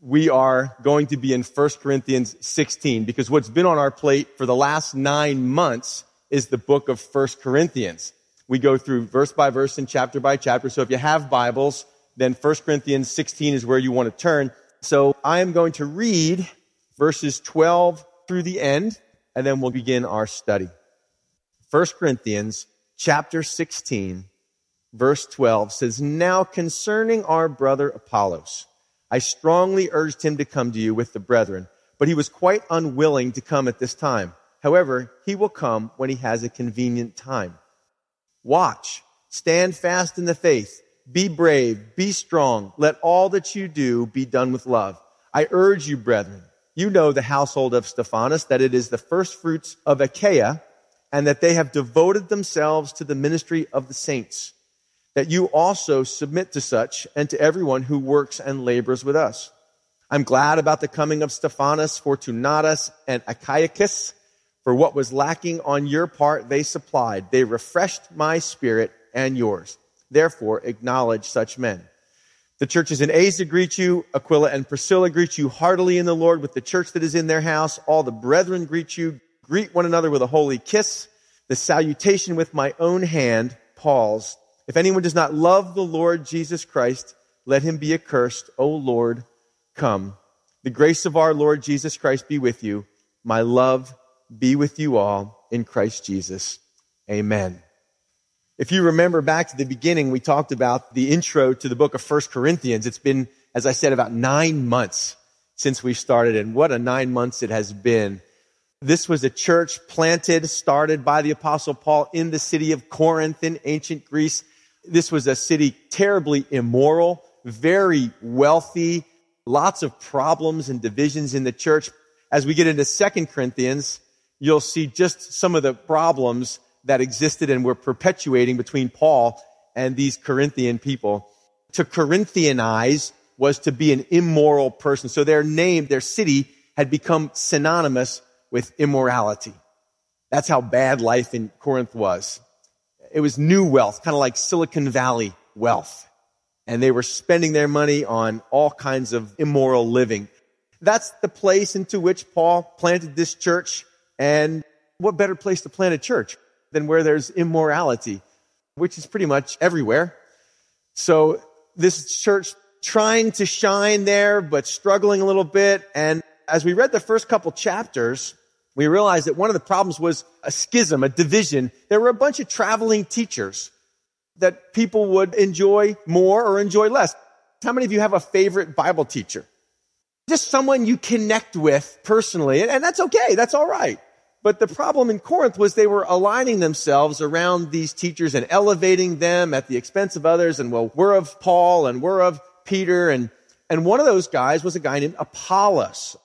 we are going to be in 1 Corinthians 16 because what's been on our plate for the last nine months is the book of 1 Corinthians. We go through verse by verse and chapter by chapter. So if you have Bibles, then 1 Corinthians 16 is where you want to turn. So I am going to read verses 12 through the end, and then we'll begin our study. 1 Corinthians chapter 16, verse 12 says, Now concerning our brother Apollos, I strongly urged him to come to you with the brethren, but he was quite unwilling to come at this time. However, he will come when he has a convenient time. Watch, stand fast in the faith, be brave, be strong. Let all that you do be done with love. I urge you, brethren, you know the household of Stephanas, that it is the first fruits of Achaia, and that they have devoted themselves to the ministry of the saints that you also submit to such and to everyone who works and labors with us. I'm glad about the coming of Stephanas, Fortunatus, and Achaicus, for what was lacking on your part they supplied. They refreshed my spirit and yours. Therefore, acknowledge such men. The churches in Asia greet you. Aquila and Priscilla greet you heartily in the Lord with the church that is in their house. All the brethren greet you. Greet one another with a holy kiss. The salutation with my own hand, Paul's if anyone does not love the Lord Jesus Christ, let him be accursed. O Lord, come. The grace of our Lord Jesus Christ be with you. My love be with you all in Christ Jesus. Amen. If you remember back to the beginning, we talked about the intro to the book of First Corinthians. It's been, as I said, about nine months since we started, and what a nine months it has been. This was a church planted, started by the apostle Paul in the city of Corinth in ancient Greece. This was a city terribly immoral, very wealthy, lots of problems and divisions in the church. As we get into Second Corinthians, you'll see just some of the problems that existed and were perpetuating between Paul and these Corinthian people. To Corinthianize was to be an immoral person. So their name, their city had become synonymous with immorality. That's how bad life in Corinth was it was new wealth, kind of like Silicon Valley wealth. And they were spending their money on all kinds of immoral living. That's the place into which Paul planted this church. And what better place to plant a church than where there's immorality, which is pretty much everywhere. So this church trying to shine there, but struggling a little bit. And as we read the first couple chapters, we realized that one of the problems was a schism, a division. There were a bunch of traveling teachers that people would enjoy more or enjoy less. How many of you have a favorite Bible teacher? Just someone you connect with personally, and that's okay, that's all right. But the problem in Corinth was they were aligning themselves around these teachers and elevating them at the expense of others. And well, we're of Paul and we're of Peter. And, and one of those guys was a guy named Apollos,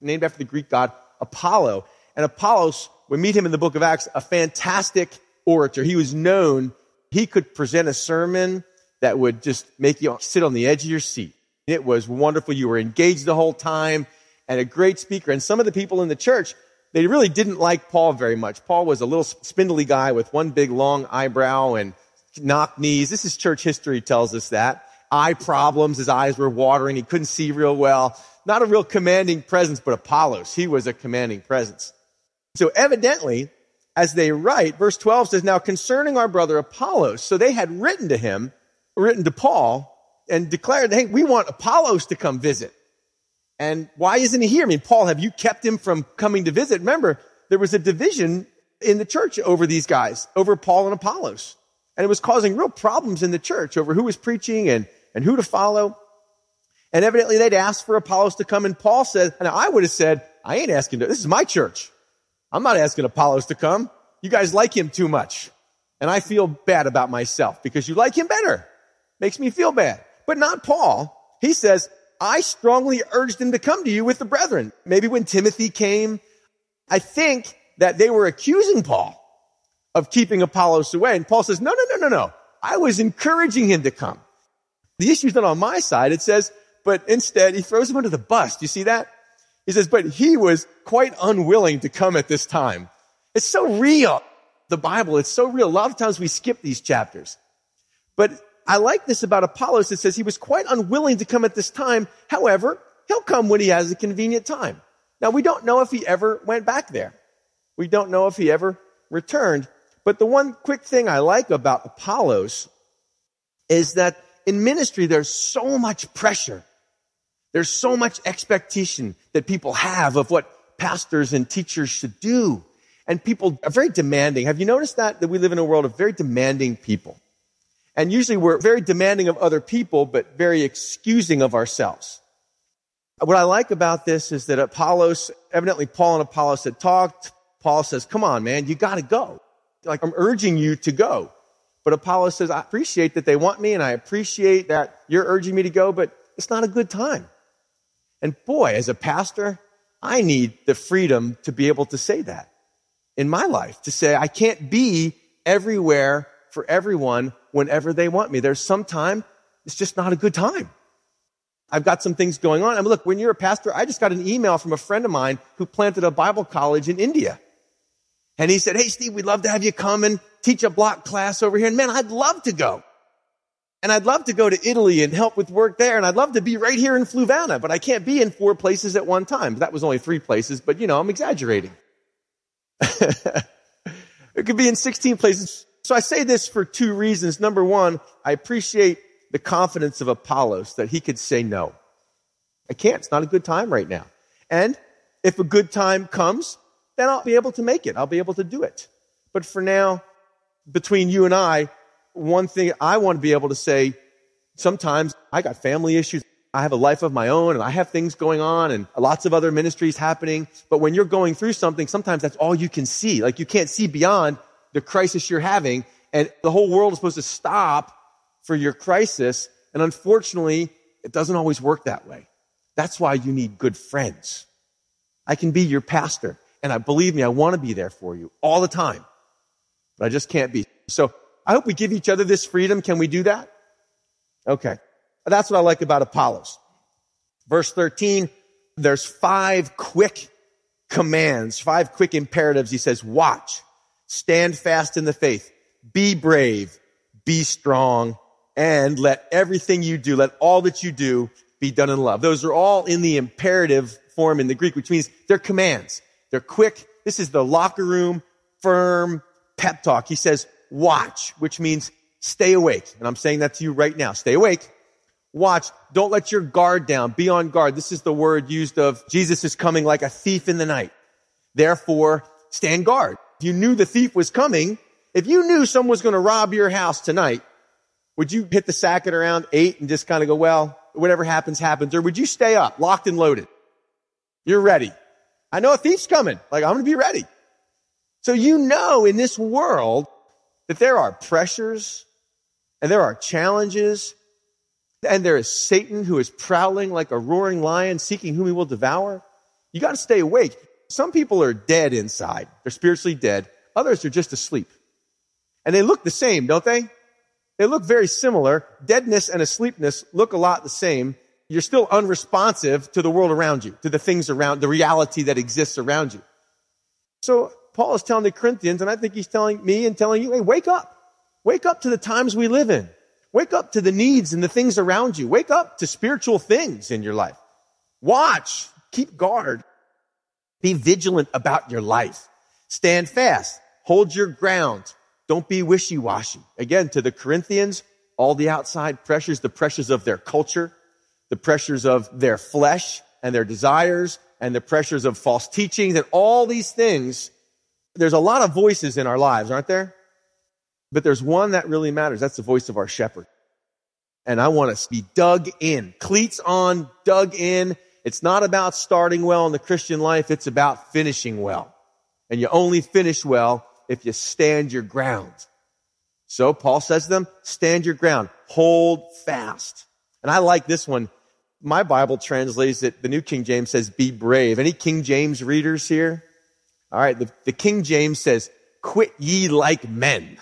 named after the Greek god Apollo. And Apollos, we meet him in the book of Acts, a fantastic orator. He was known, he could present a sermon that would just make you sit on the edge of your seat. It was wonderful. You were engaged the whole time and a great speaker. And some of the people in the church, they really didn't like Paul very much. Paul was a little spindly guy with one big long eyebrow and knock knees. This is church history tells us that. Eye problems. His eyes were watering. He couldn't see real well. Not a real commanding presence, but Apollos, he was a commanding presence. So evidently, as they write, verse 12 says, Now concerning our brother Apollos, so they had written to him, written to Paul, and declared, Hey, we want Apollos to come visit. And why isn't he here? I mean, Paul, have you kept him from coming to visit? Remember, there was a division in the church over these guys, over Paul and Apollos. And it was causing real problems in the church over who was preaching and, and who to follow. And evidently they'd asked for Apollos to come. And Paul said, and I would have said, I ain't asking to, this is my church. I'm not asking Apollos to come. You guys like him too much. And I feel bad about myself because you like him better. Makes me feel bad. But not Paul. He says, I strongly urged him to come to you with the brethren. Maybe when Timothy came, I think that they were accusing Paul of keeping Apollos away. And Paul says, no, no, no, no, no. I was encouraging him to come. The issue's not on my side. It says, but instead he throws him under the bus. Do you see that? He says, but he was quite unwilling to come at this time. It's so real. The Bible, it's so real. A lot of times we skip these chapters. But I like this about Apollos. It says he was quite unwilling to come at this time. However, he'll come when he has a convenient time. Now we don't know if he ever went back there. We don't know if he ever returned. But the one quick thing I like about Apollos is that in ministry, there's so much pressure. There's so much expectation that people have of what pastors and teachers should do. And people are very demanding. Have you noticed that? That we live in a world of very demanding people. And usually we're very demanding of other people, but very excusing of ourselves. What I like about this is that Apollos, evidently Paul and Apollos had talked. Paul says, come on, man, you gotta go. Like, I'm urging you to go. But Apollos says, I appreciate that they want me and I appreciate that you're urging me to go, but it's not a good time. And boy, as a pastor, I need the freedom to be able to say that in my life, to say I can't be everywhere for everyone whenever they want me. There's some time it's just not a good time. I've got some things going on. I mean, look, when you're a pastor, I just got an email from a friend of mine who planted a Bible college in India. And he said, Hey, Steve, we'd love to have you come and teach a block class over here. And man, I'd love to go. And I'd love to go to Italy and help with work there. And I'd love to be right here in Fluvanna, but I can't be in four places at one time. That was only three places, but you know, I'm exaggerating. it could be in 16 places. So I say this for two reasons. Number one, I appreciate the confidence of Apollos that he could say no. I can't. It's not a good time right now. And if a good time comes, then I'll be able to make it. I'll be able to do it. But for now, between you and I, one thing I want to be able to say, sometimes I got family issues. I have a life of my own and I have things going on and lots of other ministries happening. But when you're going through something, sometimes that's all you can see. Like you can't see beyond the crisis you're having and the whole world is supposed to stop for your crisis. And unfortunately, it doesn't always work that way. That's why you need good friends. I can be your pastor and I believe me, I want to be there for you all the time, but I just can't be. So I hope we give each other this freedom. Can we do that? Okay. That's what I like about Apollos. Verse 13, there's five quick commands, five quick imperatives. He says, watch, stand fast in the faith, be brave, be strong, and let everything you do, let all that you do be done in love. Those are all in the imperative form in the Greek, which means they're commands. They're quick. This is the locker room, firm pep talk. He says, watch, which means stay awake. And I'm saying that to you right now. Stay awake. Watch. Don't let your guard down. Be on guard. This is the word used of Jesus is coming like a thief in the night. Therefore, stand guard. If you knew the thief was coming, if you knew someone was going to rob your house tonight, would you hit the sack at around eight and just kind of go, well, whatever happens, happens? Or would you stay up, locked and loaded? You're ready. I know a thief's coming. Like, I'm going to be ready. So you know in this world that there are pressures and there are challenges and there is Satan who is prowling like a roaring lion seeking whom he will devour. You got to stay awake. Some people are dead inside. They're spiritually dead. Others are just asleep. And they look the same, don't they? They look very similar. Deadness and asleepness look a lot the same you're still unresponsive to the world around you, to the things around, the reality that exists around you. So Paul is telling the Corinthians, and I think he's telling me and telling you, hey, wake up. Wake up to the times we live in. Wake up to the needs and the things around you. Wake up to spiritual things in your life. Watch. Keep guard. Be vigilant about your life. Stand fast. Hold your ground. Don't be wishy-washy. Again, to the Corinthians, all the outside pressures, the pressures of their culture, the pressures of their flesh and their desires and the pressures of false teaching, that all these things, there's a lot of voices in our lives, aren't there? But there's one that really matters. That's the voice of our shepherd. And I want us to be dug in, cleats on, dug in. It's not about starting well in the Christian life. It's about finishing well. And you only finish well if you stand your ground. So Paul says to them, stand your ground, hold fast. And I like this one my Bible translates it, the New King James says, be brave. Any King James readers here? All right. The, the King James says, quit ye like men.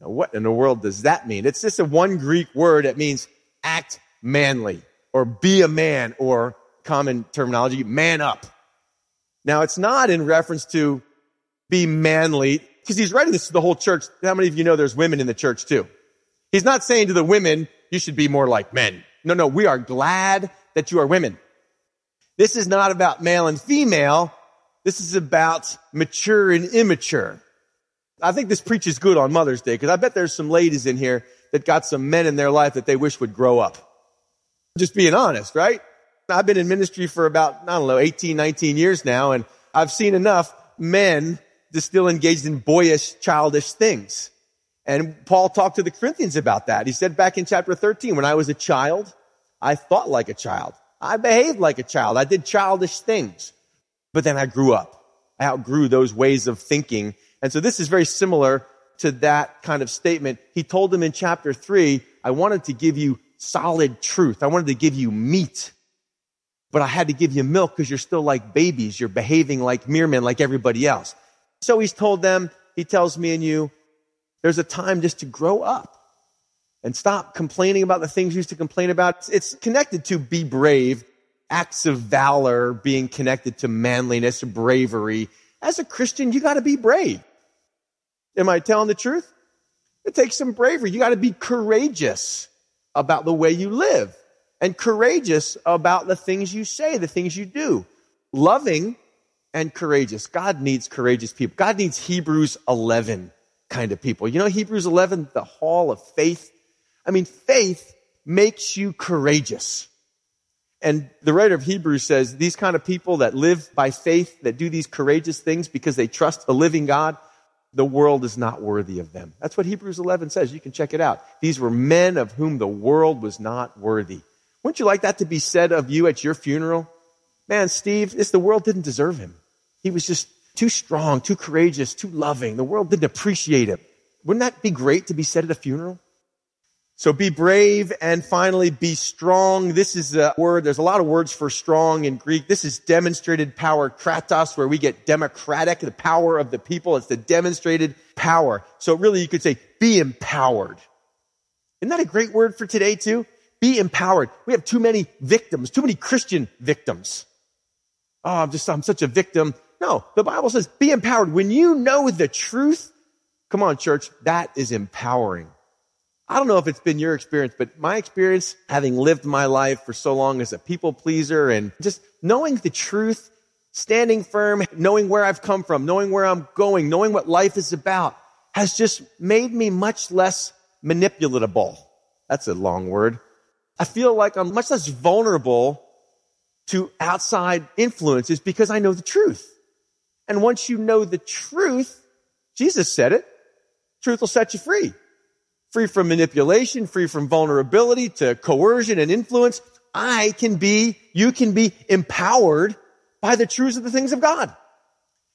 Now, what in the world does that mean? It's just a one Greek word that means act manly or be a man or common terminology, man up. Now, it's not in reference to be manly because he's writing this to the whole church. How many of you know there's women in the church too? He's not saying to the women, you should be more like men. No, no, we are glad that you are women. This is not about male and female. This is about mature and immature. I think this preaches good on Mother's Day because I bet there's some ladies in here that got some men in their life that they wish would grow up. Just being honest, right? I've been in ministry for about, I don't know, 18, 19 years now, and I've seen enough men just still engaged in boyish, childish things. And Paul talked to the Corinthians about that. He said back in chapter 13, when I was a child, I thought like a child. I behaved like a child. I did childish things. But then I grew up. I outgrew those ways of thinking. And so this is very similar to that kind of statement. He told them in chapter three, I wanted to give you solid truth. I wanted to give you meat. But I had to give you milk because you're still like babies. You're behaving like mere men, like everybody else. So he's told them, he tells me and you, there's a time just to grow up and stop complaining about the things you used to complain about. It's connected to be brave, acts of valor being connected to manliness, bravery. As a Christian, you got to be brave. Am I telling the truth? It takes some bravery. You got to be courageous about the way you live and courageous about the things you say, the things you do. Loving and courageous. God needs courageous people. God needs Hebrews 11 kind of people. You know, Hebrews 11, the hall of faith. I mean, faith makes you courageous. And the writer of Hebrews says these kind of people that live by faith, that do these courageous things because they trust a living God, the world is not worthy of them. That's what Hebrews 11 says. You can check it out. These were men of whom the world was not worthy. Wouldn't you like that to be said of you at your funeral? Man, Steve, this, the world didn't deserve him. He was just too strong, too courageous, too loving. The world didn't appreciate him. Wouldn't that be great to be said at a funeral? So be brave and finally be strong. This is a word, there's a lot of words for strong in Greek. This is demonstrated power, kratos, where we get democratic, the power of the people. It's the demonstrated power. So really you could say be empowered. Isn't that a great word for today too? Be empowered. We have too many victims, too many Christian victims. Oh, I'm just, I'm such a victim. No, the Bible says be empowered. When you know the truth, come on, church, that is empowering. I don't know if it's been your experience, but my experience, having lived my life for so long as a people pleaser and just knowing the truth, standing firm, knowing where I've come from, knowing where I'm going, knowing what life is about, has just made me much less manipulatable. That's a long word. I feel like I'm much less vulnerable to outside influences because I know the truth. And once you know the truth, Jesus said it, truth will set you free. Free from manipulation, free from vulnerability to coercion and influence. I can be, you can be empowered by the truths of the things of God.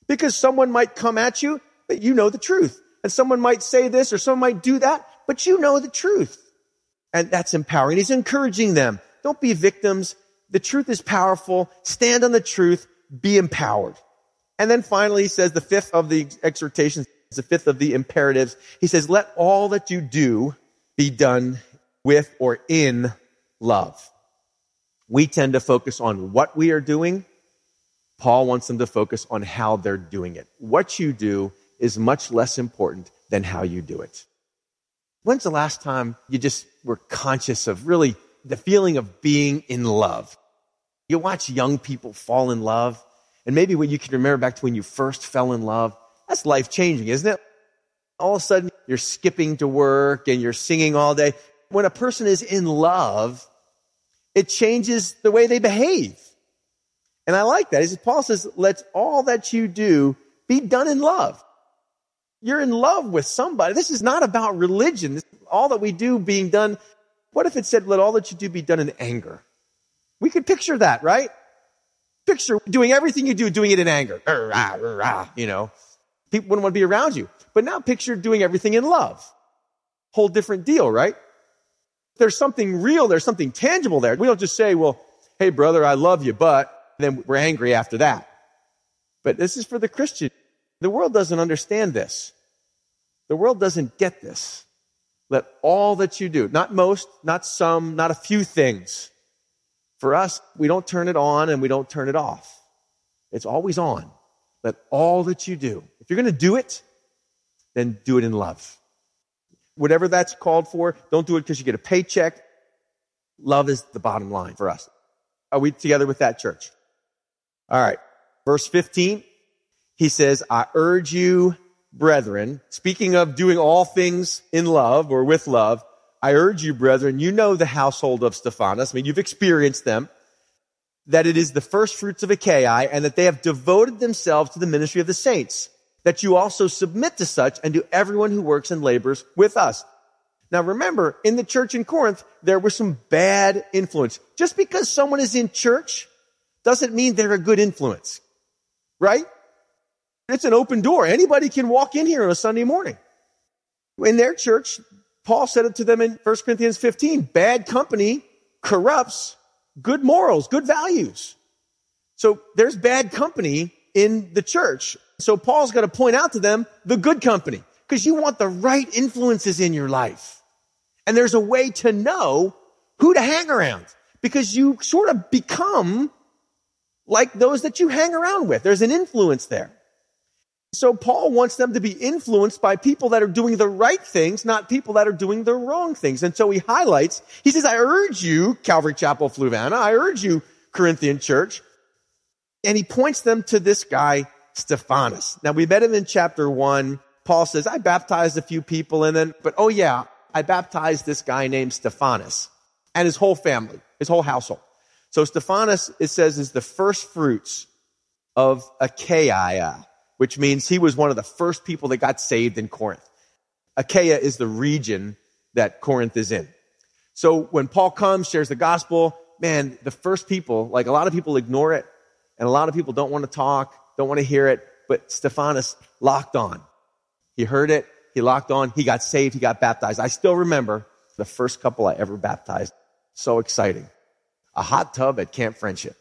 Because someone might come at you, but you know the truth. And someone might say this or someone might do that, but you know the truth. And that's empowering. He's encouraging them. Don't be victims. The truth is powerful. Stand on the truth. Be empowered. And then finally, he says the fifth of the exhortations, the fifth of the imperatives. He says, let all that you do be done with or in love. We tend to focus on what we are doing. Paul wants them to focus on how they're doing it. What you do is much less important than how you do it. When's the last time you just were conscious of really the feeling of being in love? You watch young people fall in love and maybe when you can remember back to when you first fell in love, that's life changing, isn't it? All of a sudden, you're skipping to work and you're singing all day. When a person is in love, it changes the way they behave. And I like that. As Paul says, let all that you do be done in love. You're in love with somebody. This is not about religion. All that we do being done. What if it said, let all that you do be done in anger? We could picture that, right? Picture doing everything you do, doing it in anger. You know, people wouldn't want to be around you. But now picture doing everything in love. Whole different deal, right? There's something real, there's something tangible there. We don't just say, well, hey brother, I love you, but then we're angry after that. But this is for the Christian. The world doesn't understand this. The world doesn't get this. Let all that you do, not most, not some, not a few things, for us, we don't turn it on and we don't turn it off. It's always on. Let all that you do, if you're going to do it, then do it in love. Whatever that's called for, don't do it because you get a paycheck. Love is the bottom line for us. Are we together with that church? All right. Verse 15, he says, I urge you, brethren, speaking of doing all things in love or with love, I urge you, brethren, you know the household of Stephanas. I mean, you've experienced them, that it is the first fruits of Achaia and that they have devoted themselves to the ministry of the saints, that you also submit to such and to everyone who works and labors with us. Now remember, in the church in Corinth, there was some bad influence. Just because someone is in church doesn't mean they're a good influence. Right? It's an open door. Anybody can walk in here on a Sunday morning. In their church, Paul said it to them in 1 Corinthians 15. Bad company corrupts good morals, good values. So there's bad company in the church. So Paul's got to point out to them the good company because you want the right influences in your life. And there's a way to know who to hang around because you sort of become like those that you hang around with. There's an influence there. So Paul wants them to be influenced by people that are doing the right things, not people that are doing the wrong things. And so he highlights, he says, I urge you, Calvary Chapel Fluvanna, I urge you, Corinthian church. And he points them to this guy, Stephanas. Now we met him in chapter one. Paul says, I baptized a few people and then, but oh yeah, I baptized this guy named Stephanas and his whole family, his whole household. So Stephanas, it says, is the first fruits of Achaia which means he was one of the first people that got saved in Corinth. Achaia is the region that Corinth is in. So when Paul comes, shares the gospel, man, the first people, like a lot of people ignore it, and a lot of people don't want to talk, don't want to hear it, but Stephanas locked on. He heard it, he locked on, he got saved, he got baptized. I still remember the first couple I ever baptized. So exciting. A hot tub at Camp Friendship.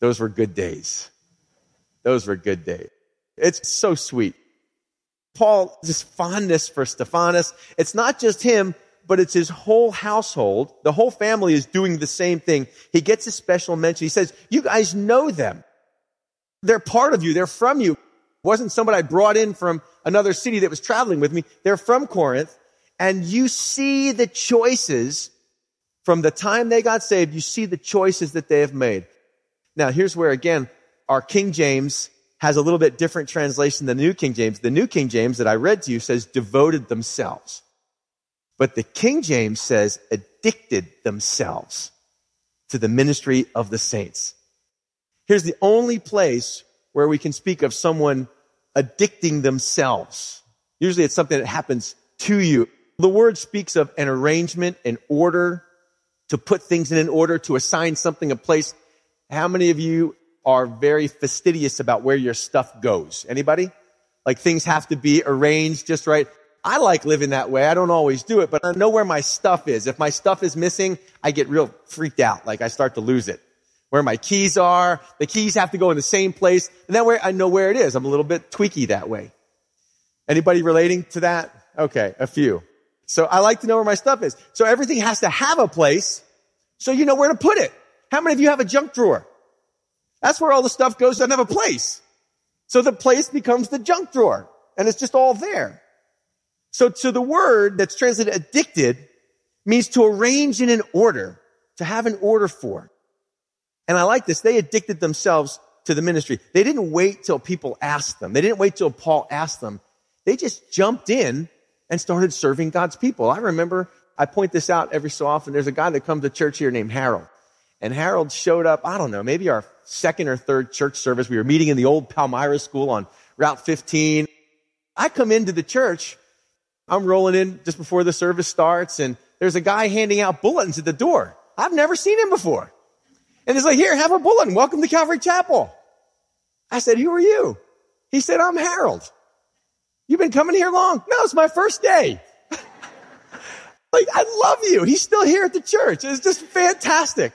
Those were good days. Those were good days. It's so sweet. Paul, this fondness for Stephanas, it's not just him, but it's his whole household. The whole family is doing the same thing. He gets a special mention. He says, you guys know them. They're part of you. They're from you. It wasn't somebody I brought in from another city that was traveling with me. They're from Corinth. And you see the choices from the time they got saved. You see the choices that they have made. Now, here's where again, our King James has a little bit different translation than the New King James. The New King James that I read to you says devoted themselves. But the King James says addicted themselves to the ministry of the saints. Here's the only place where we can speak of someone addicting themselves. Usually it's something that happens to you. The word speaks of an arrangement, an order, to put things in an order, to assign something a place. How many of you are very fastidious about where your stuff goes. Anybody? Like things have to be arranged just right. I like living that way. I don't always do it, but I know where my stuff is. If my stuff is missing, I get real freaked out. Like I start to lose it. Where my keys are, the keys have to go in the same place. And that way I know where it is. I'm a little bit tweaky that way. Anybody relating to that? Okay, a few. So I like to know where my stuff is. So everything has to have a place so you know where to put it. How many of you have a junk drawer? That's where all the stuff goes doesn't have a place. So the place becomes the junk drawer and it's just all there. So, so the word that's translated addicted means to arrange in an order, to have an order for. And I like this. They addicted themselves to the ministry. They didn't wait till people asked them. They didn't wait till Paul asked them. They just jumped in and started serving God's people. I remember I point this out every so often. There's a guy that comes to church here named Harold. And Harold showed up, I don't know, maybe our second or third church service. We were meeting in the old Palmyra school on Route 15. I come into the church. I'm rolling in just before the service starts and there's a guy handing out bulletins at the door. I've never seen him before. And he's like, here, have a bulletin. Welcome to Calvary Chapel. I said, who are you? He said, I'm Harold. You've been coming here long? No, it's my first day. like, I love you. He's still here at the church. It's just fantastic.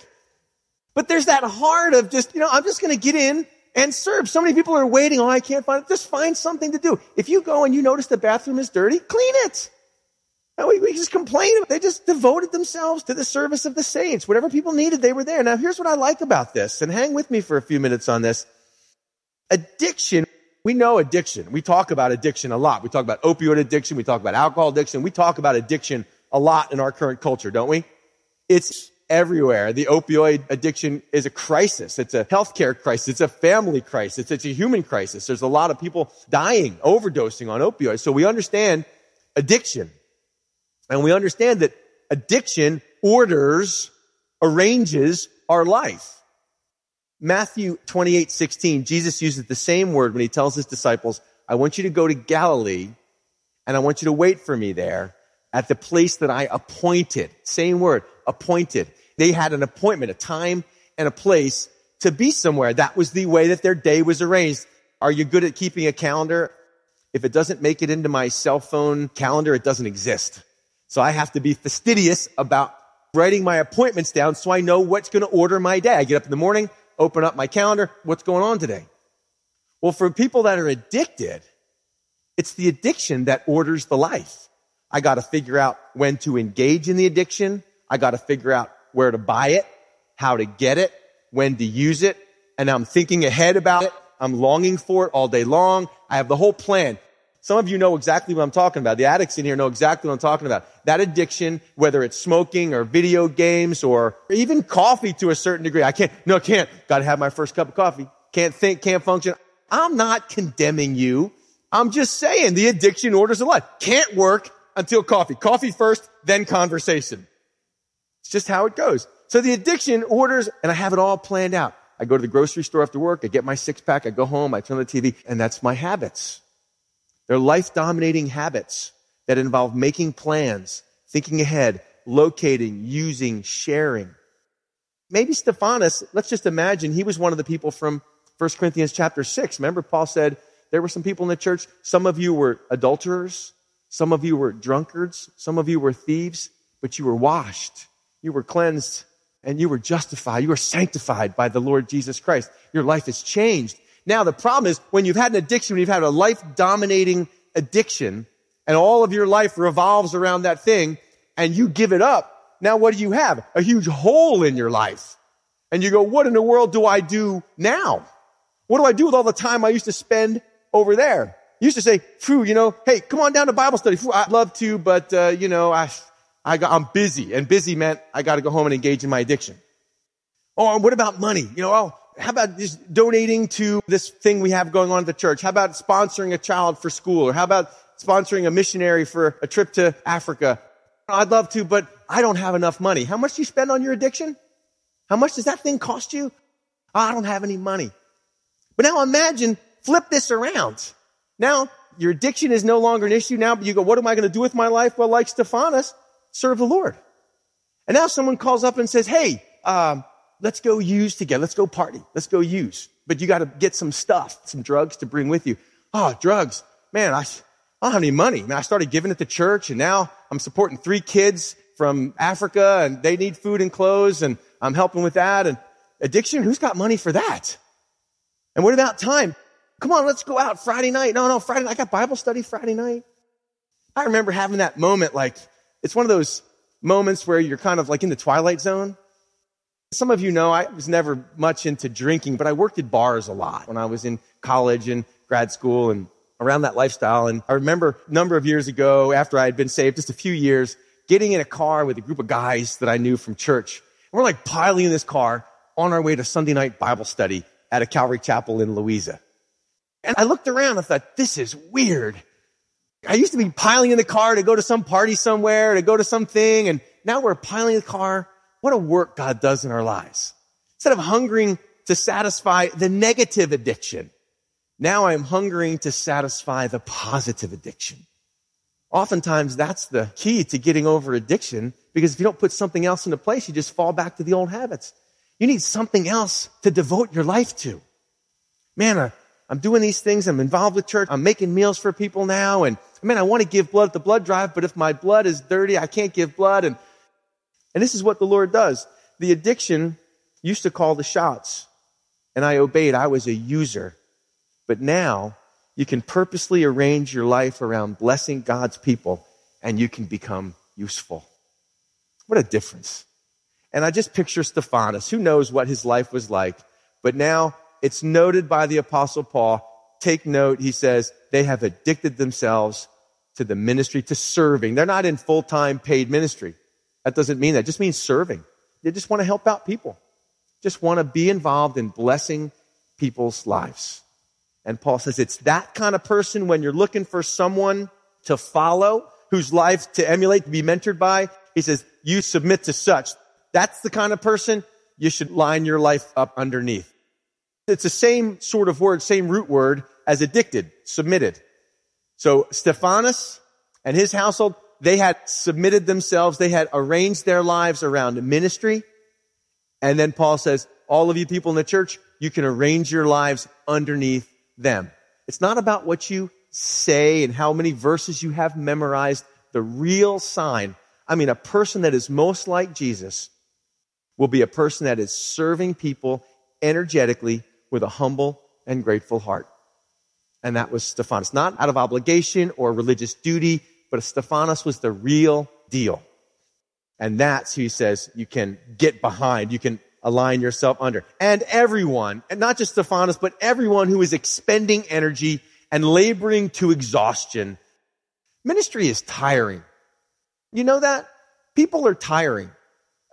But there's that heart of just, you know, I'm just going to get in and serve. So many people are waiting. Oh, I can't find it. Just find something to do. If you go and you notice the bathroom is dirty, clean it. And we, we just complain. They just devoted themselves to the service of the saints. Whatever people needed, they were there. Now, here's what I like about this, and hang with me for a few minutes on this. Addiction, we know addiction. We talk about addiction a lot. We talk about opioid addiction. We talk about alcohol addiction. We talk about addiction a lot in our current culture, don't we? It's everywhere. The opioid addiction is a crisis. It's a healthcare crisis. It's a family crisis. It's a human crisis. There's a lot of people dying, overdosing on opioids. So we understand addiction. And we understand that addiction orders, arranges our life. Matthew 28, 16, Jesus uses the same word when he tells his disciples, I want you to go to Galilee and I want you to wait for me there at the place that I appointed. Same word, appointed. They had an appointment, a time and a place to be somewhere. That was the way that their day was arranged. Are you good at keeping a calendar? If it doesn't make it into my cell phone calendar, it doesn't exist. So I have to be fastidious about writing my appointments down so I know what's going to order my day. I get up in the morning, open up my calendar. What's going on today? Well, for people that are addicted, it's the addiction that orders the life. I got to figure out when to engage in the addiction. I got to figure out where to buy it, how to get it, when to use it. And I'm thinking ahead about it. I'm longing for it all day long. I have the whole plan. Some of you know exactly what I'm talking about. The addicts in here know exactly what I'm talking about. That addiction, whether it's smoking or video games or even coffee to a certain degree. I can't, no, can't. Got to have my first cup of coffee. Can't think, can't function. I'm not condemning you. I'm just saying the addiction orders a lot. Can't work until coffee. Coffee first, then conversation. It's just how it goes. So the addiction orders, and I have it all planned out. I go to the grocery store after work, I get my six pack, I go home, I turn on the TV, and that's my habits. They're life dominating habits that involve making plans, thinking ahead, locating, using, sharing. Maybe Stephanas, let's just imagine he was one of the people from 1 Corinthians chapter 6. Remember, Paul said there were some people in the church. Some of you were adulterers. Some of you were drunkards. Some of you were thieves, but you were washed. You were cleansed and you were justified. You were sanctified by the Lord Jesus Christ. Your life has changed. Now, the problem is when you've had an addiction, when you've had a life dominating addiction and all of your life revolves around that thing and you give it up, now what do you have? A huge hole in your life. And you go, what in the world do I do now? What do I do with all the time I used to spend over there? You used to say, phew, you know, hey, come on down to Bible study. Phew, I'd love to, but, uh, you know, I, I got, I'm busy. And busy meant I got to go home and engage in my addiction. Oh, what about money? You know, oh, how about just donating to this thing we have going on at the church? How about sponsoring a child for school? Or how about sponsoring a missionary for a trip to Africa? I'd love to, but I don't have enough money. How much do you spend on your addiction? How much does that thing cost you? Oh, I don't have any money. But now imagine, flip this around. Now, your addiction is no longer an issue now, but you go, what am I going to do with my life? Well, like Stephanas, serve the Lord. And now someone calls up and says, hey, um, let's go use together. Let's go party. Let's go use. But you got to get some stuff, some drugs to bring with you. Oh, drugs. Man, I, I don't have any money. Man, I started giving it to church and now I'm supporting three kids from Africa and they need food and clothes and I'm helping with that. And addiction, who's got money for that? And what about time? Come on, let's go out Friday night. No, no, Friday night. I got Bible study Friday night. I remember having that moment like, it's one of those moments where you're kind of like in the twilight zone some of you know I was never much into drinking, but I worked at bars a lot when I was in college and grad school and around that lifestyle. And I remember a number of years ago, after I had been saved, just a few years, getting in a car with a group of guys that I knew from church. And we're like piling in this car on our way to Sunday night Bible study at a Calvary Chapel in Louisa. And I looked around and I thought, this is weird. I used to be piling in the car to go to some party somewhere, to go to something, and now we're piling in the car what a work God does in our lives. Instead of hungering to satisfy the negative addiction, now I'm hungering to satisfy the positive addiction. Oftentimes that's the key to getting over addiction because if you don't put something else into place, you just fall back to the old habits. You need something else to devote your life to. Man, I, I'm doing these things. I'm involved with church. I'm making meals for people now. And man, I want to give blood at the blood drive, but if my blood is dirty, I can't give blood. And and this is what the Lord does. The addiction used to call the shots, and I obeyed. I was a user. But now you can purposely arrange your life around blessing God's people, and you can become useful. What a difference. And I just picture Stephanas. Who knows what his life was like? But now it's noted by the apostle Paul. Take note. He says they have addicted themselves to the ministry, to serving. They're not in full-time paid ministry. That doesn't mean that. It just means serving. they just want to help out people, just want to be involved in blessing people's lives. And Paul says it's that kind of person when you're looking for someone to follow, whose life to emulate, to be mentored by. He says, you submit to such. That's the kind of person you should line your life up underneath. It's the same sort of word, same root word as addicted, submitted. So Stephanas and his household, they had submitted themselves. They had arranged their lives around ministry. And then Paul says, all of you people in the church, you can arrange your lives underneath them. It's not about what you say and how many verses you have memorized. The real sign, I mean, a person that is most like Jesus will be a person that is serving people energetically with a humble and grateful heart. And that was Stephanas. Not out of obligation or religious duty, but Stephanas was the real deal. And that's who he says you can get behind. You can align yourself under. And everyone, and not just Stephanas, but everyone who is expending energy and laboring to exhaustion. Ministry is tiring. You know that? People are tiring.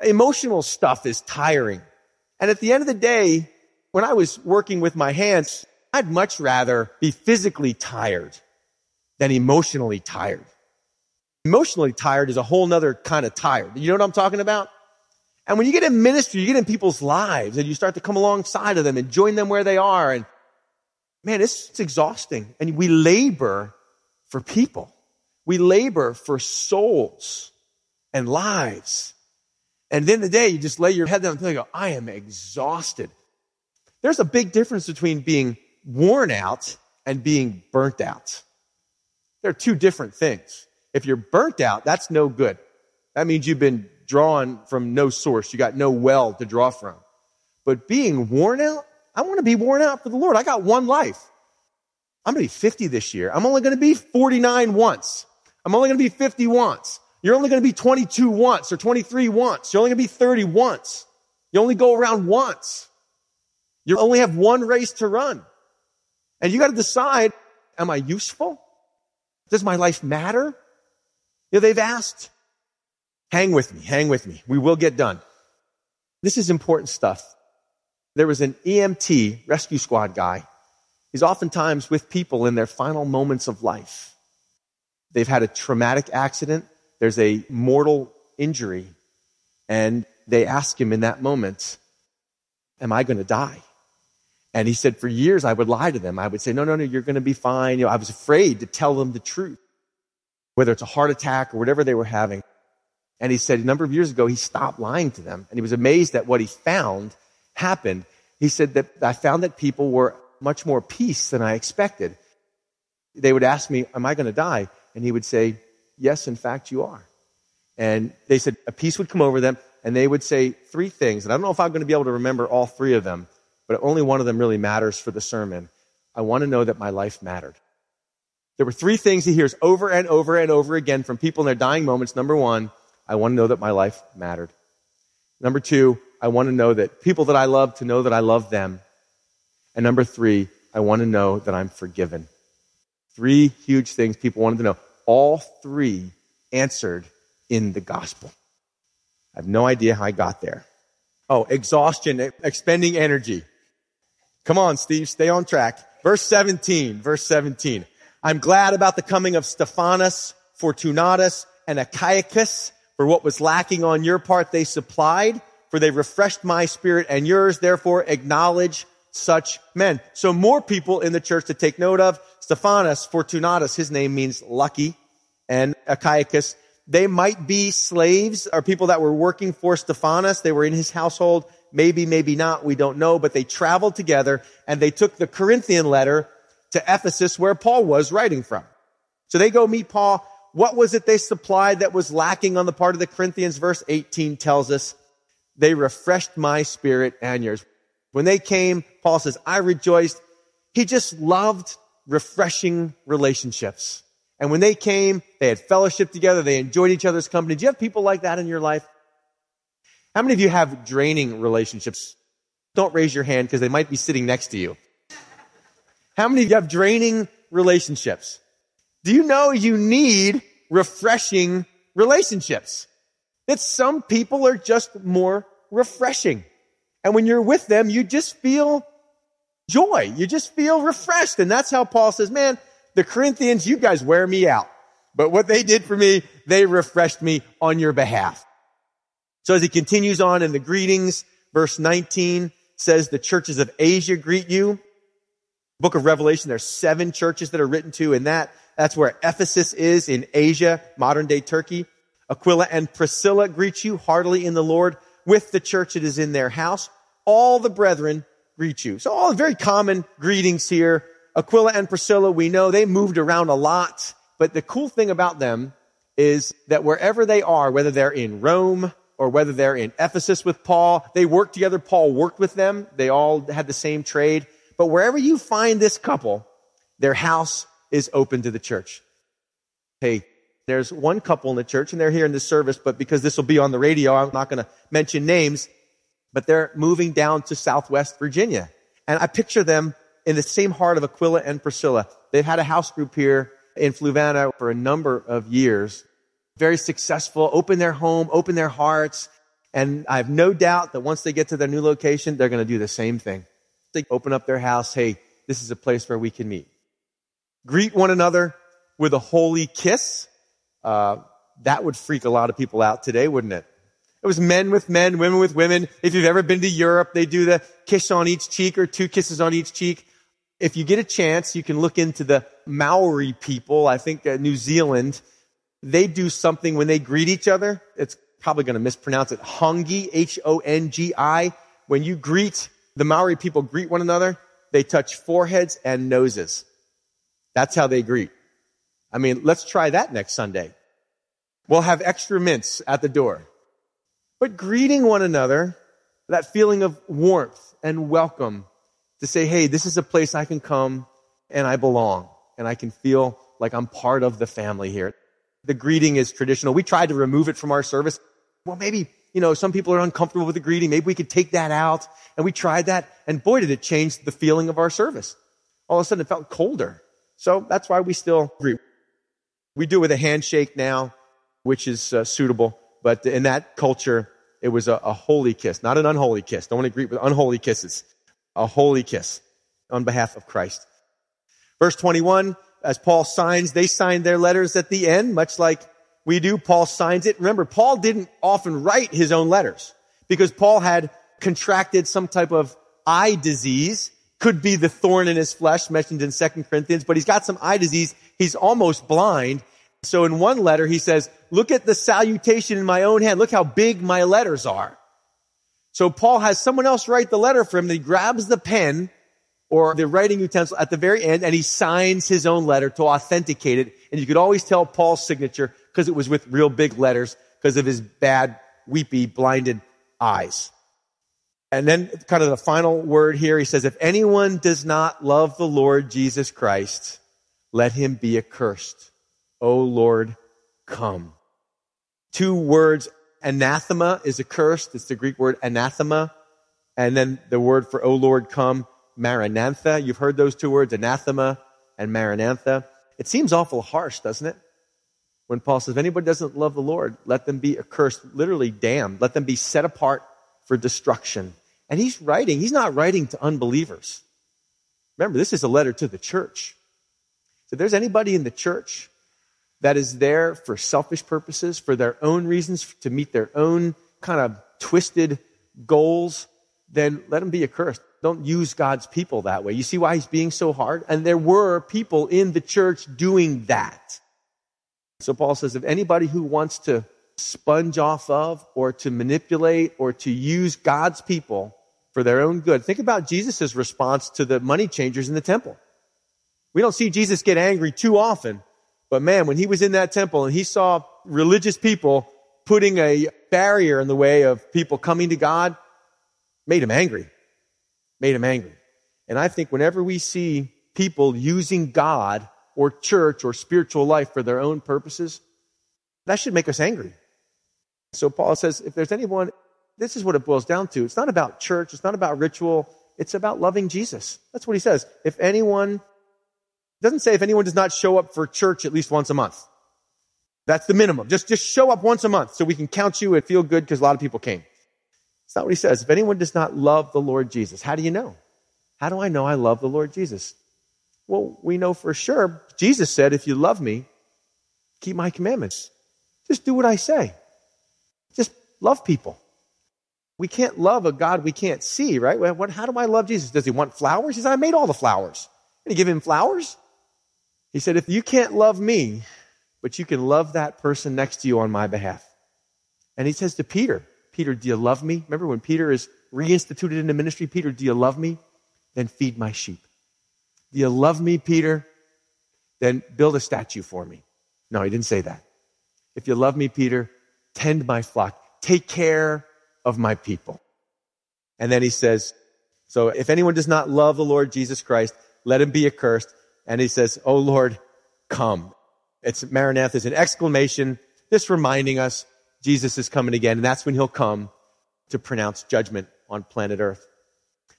Emotional stuff is tiring. And at the end of the day, when I was working with my hands, I'd much rather be physically tired than emotionally tired. Emotionally tired is a whole nother kind of tired. You know what I'm talking about? And when you get in ministry, you get in people's lives and you start to come alongside of them and join them where they are. And man, it's, it's exhausting. And we labor for people. We labor for souls and lives. And then the day you just lay your head down and go, I am exhausted. There's a big difference between being worn out and being burnt out. They're two different things. If you're burnt out, that's no good. That means you've been drawn from no source. You got no well to draw from. But being worn out, I want to be worn out for the Lord. I got one life. I'm going to be 50 this year. I'm only going to be 49 once. I'm only going to be 50 once. You're only going to be 22 once or 23 once. You're only going to be 30 once. You only go around once. You only have one race to run. And you got to decide, am I useful? Does my life matter? You know, they've asked Hang with me, hang with me. We will get done. This is important stuff. There was an EMT rescue squad guy. He's oftentimes with people in their final moments of life. They've had a traumatic accident. There's a mortal injury. And they ask him in that moment, am I going to die? And he said, for years I would lie to them. I would say, no, no, no, you're going to be fine. You know, I was afraid to tell them the truth, whether it's a heart attack or whatever they were having. And he said a number of years ago, he stopped lying to them. And he was amazed at what he found happened. He said that I found that people were much more peace than I expected. They would ask me, Am I going to die? And he would say, Yes, in fact, you are. And they said a peace would come over them, and they would say three things. And I don't know if I'm going to be able to remember all three of them, but only one of them really matters for the sermon. I want to know that my life mattered. There were three things he hears over and over and over again from people in their dying moments. Number one, I want to know that my life mattered. Number two, I want to know that people that I love to know that I love them. And number three, I want to know that I'm forgiven. Three huge things people wanted to know. All three answered in the gospel. I have no idea how I got there. Oh, exhaustion, expending energy. Come on, Steve, stay on track. Verse 17, verse 17. I'm glad about the coming of Stephanas, Fortunatus, and Achaicus, for what was lacking on your part, they supplied, for they refreshed my spirit and yours. Therefore, acknowledge such men. So more people in the church to take note of. Stephanas, Fortunatus, his name means lucky, and Achaicus, they might be slaves or people that were working for Stephanas. They were in his household. Maybe, maybe not. We don't know, but they traveled together and they took the Corinthian letter to Ephesus where Paul was writing from. So they go meet Paul what was it they supplied that was lacking on the part of the Corinthians? Verse 18 tells us, they refreshed my spirit and yours. When they came, Paul says, I rejoiced. He just loved refreshing relationships. And when they came, they had fellowship together. They enjoyed each other's company. Do you have people like that in your life? How many of you have draining relationships? Don't raise your hand because they might be sitting next to you. How many of you have draining relationships? Do you know you need refreshing relationships? That some people are just more refreshing. And when you're with them, you just feel joy. You just feel refreshed. And that's how Paul says, man, the Corinthians, you guys wear me out. But what they did for me, they refreshed me on your behalf. So as he continues on in the greetings, verse 19 says the churches of Asia greet you. Book of Revelation, there's seven churches that are written to in that. That's where Ephesus is in Asia, modern day Turkey. Aquila and Priscilla greet you heartily in the Lord with the church that is in their house. All the brethren greet you. So all very common greetings here. Aquila and Priscilla, we know they moved around a lot, but the cool thing about them is that wherever they are, whether they're in Rome or whether they're in Ephesus with Paul, they work together. Paul worked with them. They all had the same trade. But wherever you find this couple, their house is open to the church. Hey, there's one couple in the church and they're here in this service, but because this will be on the radio, I'm not going to mention names, but they're moving down to Southwest Virginia. And I picture them in the same heart of Aquila and Priscilla. They've had a house group here in Fluvanna for a number of years. Very successful, open their home, open their hearts. And I have no doubt that once they get to their new location, they're going to do the same thing. They open up their house. Hey, this is a place where we can meet. Greet one another with a holy kiss. Uh, that would freak a lot of people out today, wouldn't it? It was men with men, women with women. If you've ever been to Europe, they do the kiss on each cheek or two kisses on each cheek. If you get a chance, you can look into the Maori people. I think uh, New Zealand, they do something when they greet each other. It's probably going to mispronounce it. Hongi, H-O-N-G-I. When you greet, the Maori people greet one another, they touch foreheads and noses. That's how they greet. I mean, let's try that next Sunday. We'll have extra mints at the door. But greeting one another, that feeling of warmth and welcome to say, hey, this is a place I can come and I belong and I can feel like I'm part of the family here. The greeting is traditional. We tried to remove it from our service. Well, maybe, you know, some people are uncomfortable with the greeting. Maybe we could take that out. And we tried that. And boy, did it change the feeling of our service. All of a sudden it felt colder. So that's why we still greet. We do it with a handshake now, which is uh, suitable. But in that culture, it was a, a holy kiss, not an unholy kiss. Don't want to greet with unholy kisses a holy kiss on behalf of Christ. Verse 21, as Paul signs, they sign their letters at the end, much like we do. Paul signs it. Remember, Paul didn't often write his own letters because Paul had contracted some type of eye disease. Could be the thorn in his flesh mentioned in 2 Corinthians, but he's got some eye disease. He's almost blind. So in one letter, he says, look at the salutation in my own hand. Look how big my letters are. So Paul has someone else write the letter for him. He grabs the pen or the writing utensil at the very end and he signs his own letter to authenticate it. And you could always tell Paul's signature because it was with real big letters because of his bad, weepy, blinded eyes. And then kind of the final word here, he says, if anyone does not love the Lord Jesus Christ, let him be accursed. O Lord, come. Two words anathema is accursed. It's the Greek word anathema. And then the word for, O Lord, come, maranatha. You've heard those two words, anathema and maranatha. It seems awful harsh, doesn't it? When Paul says, if anybody doesn't love the Lord, let them be accursed, literally damned. Let them be set apart for destruction. And he's writing, he's not writing to unbelievers. Remember, this is a letter to the church. So if there's anybody in the church that is there for selfish purposes, for their own reasons, to meet their own kind of twisted goals, then let them be accursed. Don't use God's people that way. You see why he's being so hard? And there were people in the church doing that. So Paul says, if anybody who wants to sponge off of or to manipulate or to use God's people for their own good, think about Jesus' response to the money changers in the temple. We don't see Jesus get angry too often, but man, when he was in that temple and he saw religious people putting a barrier in the way of people coming to God, made him angry. Made him angry. And I think whenever we see people using God or church or spiritual life for their own purposes, that should make us angry. So Paul says, if there's anyone, this is what it boils down to. It's not about church. It's not about ritual. It's about loving Jesus. That's what he says. If anyone doesn't say if anyone does not show up for church at least once a month. That's the minimum. Just, just show up once a month so we can count you and feel good because a lot of people came. It's not what he says. If anyone does not love the Lord Jesus, how do you know? How do I know I love the Lord Jesus? Well, we know for sure. Jesus said, if you love me, keep my commandments. Just do what I say. Just love people. We can't love a God we can't see, right? What, how do I love Jesus? Does he want flowers? He said, I made all the flowers. Did he give him flowers? He said, if you can't love me, but you can love that person next to you on my behalf. And he says to Peter, Peter, do you love me? Remember when Peter is reinstituted into ministry? Peter, do you love me? Then feed my sheep. Do you love me, Peter? Then build a statue for me. No, he didn't say that. If you love me, Peter, tend my flock. Take care of my people. And then he says, so if anyone does not love the Lord Jesus Christ, let him be accursed. And he says, Oh Lord, come. It's Maranatha is an exclamation, just reminding us Jesus is coming again. And that's when he'll come to pronounce judgment on planet earth.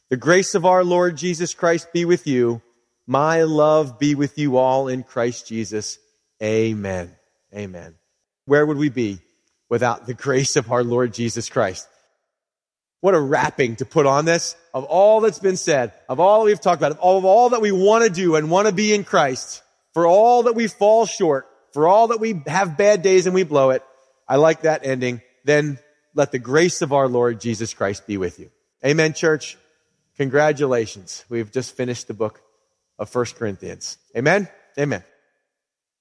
The grace of our Lord Jesus Christ be with you. My love be with you all in Christ Jesus. Amen. Amen. Where would we be without the grace of our Lord Jesus Christ? What a wrapping to put on this of all that's been said, of all we've talked about, of all that we want to do and want to be in Christ, for all that we fall short, for all that we have bad days and we blow it. I like that ending. Then let the grace of our Lord Jesus Christ be with you. Amen, church. Congratulations. We've just finished the book of First Corinthians. Amen. Amen.